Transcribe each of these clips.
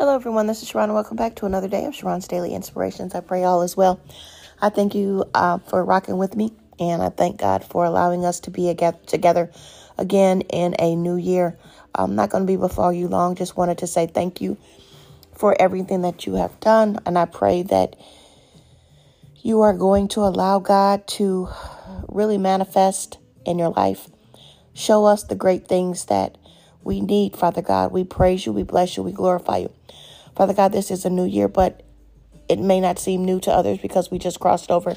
Hello, everyone. This is Sharron. Welcome back to another day of Sharron's Daily Inspirations. I pray all is well. I thank you uh, for rocking with me, and I thank God for allowing us to be together again in a new year. I'm not going to be before you long. Just wanted to say thank you for everything that you have done, and I pray that you are going to allow God to really manifest in your life. Show us the great things that we need, Father God. We praise you, we bless you, we glorify you. Father God, this is a new year, but it may not seem new to others because we just crossed over.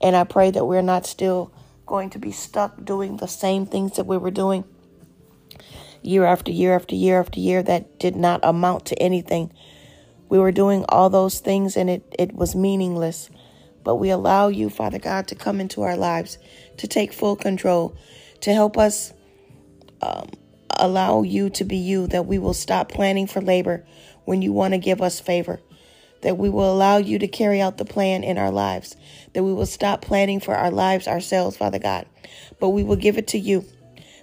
And I pray that we're not still going to be stuck doing the same things that we were doing year after year after year after year that did not amount to anything. We were doing all those things and it, it was meaningless. But we allow you, Father God, to come into our lives, to take full control, to help us um, allow you to be you, that we will stop planning for labor when you want to give us favor, that we will allow you to carry out the plan in our lives, that we will stop planning for our lives ourselves, Father God, but we will give it to you.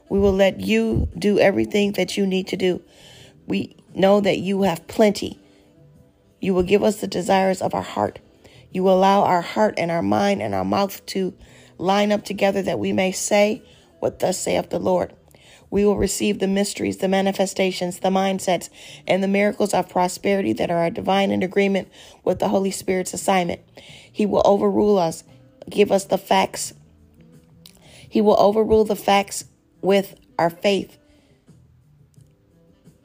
We will let you do everything that you need to do. We know that you have plenty. You will give us the desires of our heart. You will allow our heart and our mind and our mouth to line up together that we may say what thus saith the Lord we will receive the mysteries, the manifestations, the mindsets, and the miracles of prosperity that are divine in agreement with the Holy Spirit's assignment. He will overrule us, give us the facts. He will overrule the facts with our faith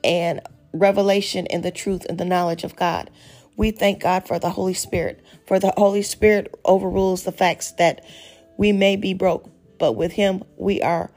and revelation in the truth and the knowledge of God. We thank God for the Holy Spirit, for the Holy Spirit overrules the facts that we may be broke, but with Him we are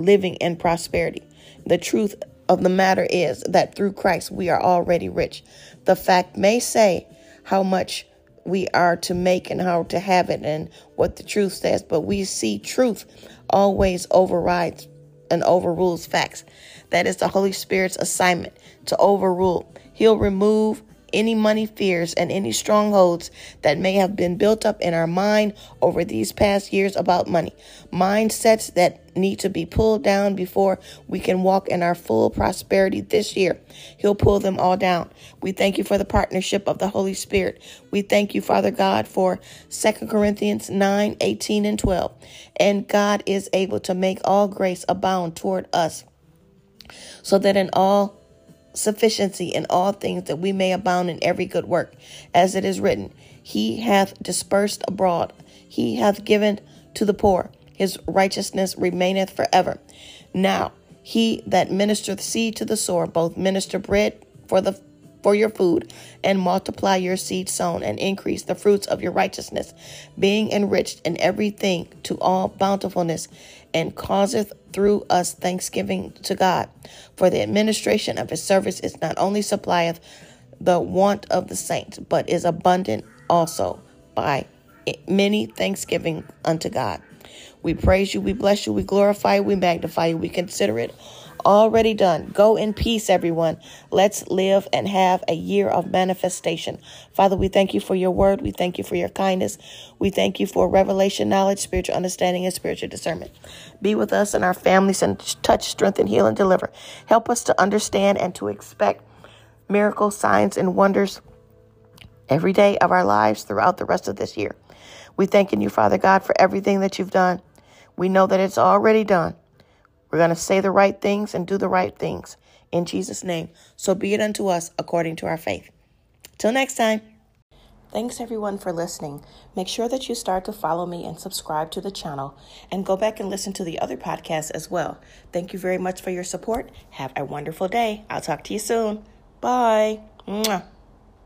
living in prosperity. The truth of the matter is that through Christ we are already rich. The fact may say how much we are to make and how to have it and what the truth says, but we see truth always overrides and overrules facts. That is the Holy Spirit's assignment to overrule. He'll remove any money fears and any strongholds that may have been built up in our mind over these past years about money. Mindsets that need to be pulled down before we can walk in our full prosperity this year. He'll pull them all down. We thank you for the partnership of the Holy Spirit. We thank you, Father God, for 2 Corinthians 9 18 and 12. And God is able to make all grace abound toward us, so that in all sufficiency in all things that we may abound in every good work. As it is written, He hath dispersed abroad, He hath given to the poor, His righteousness remaineth forever. Now, he that ministereth seed to the sower, both minister bread for the for your food, and multiply your seed sown, and increase the fruits of your righteousness, being enriched in everything to all bountifulness, and causeth through us thanksgiving to God. For the administration of his service is not only supplieth the want of the saints, but is abundant also by many thanksgiving unto God. We praise you, we bless you, we glorify you, we magnify you, we consider it already done. Go in peace, everyone. Let's live and have a year of manifestation. Father, we thank you for your word. We thank you for your kindness. We thank you for revelation, knowledge, spiritual understanding, and spiritual discernment. Be with us and our families and touch, strengthen, heal, and deliver. Help us to understand and to expect miracles, signs, and wonders every day of our lives throughout the rest of this year. We thanking you, Father God, for everything that you've done. We know that it's already done. We're going to say the right things and do the right things in Jesus' name. So be it unto us according to our faith. Till next time. Thanks everyone for listening. Make sure that you start to follow me and subscribe to the channel and go back and listen to the other podcasts as well. Thank you very much for your support. Have a wonderful day. I'll talk to you soon. Bye. Mwah.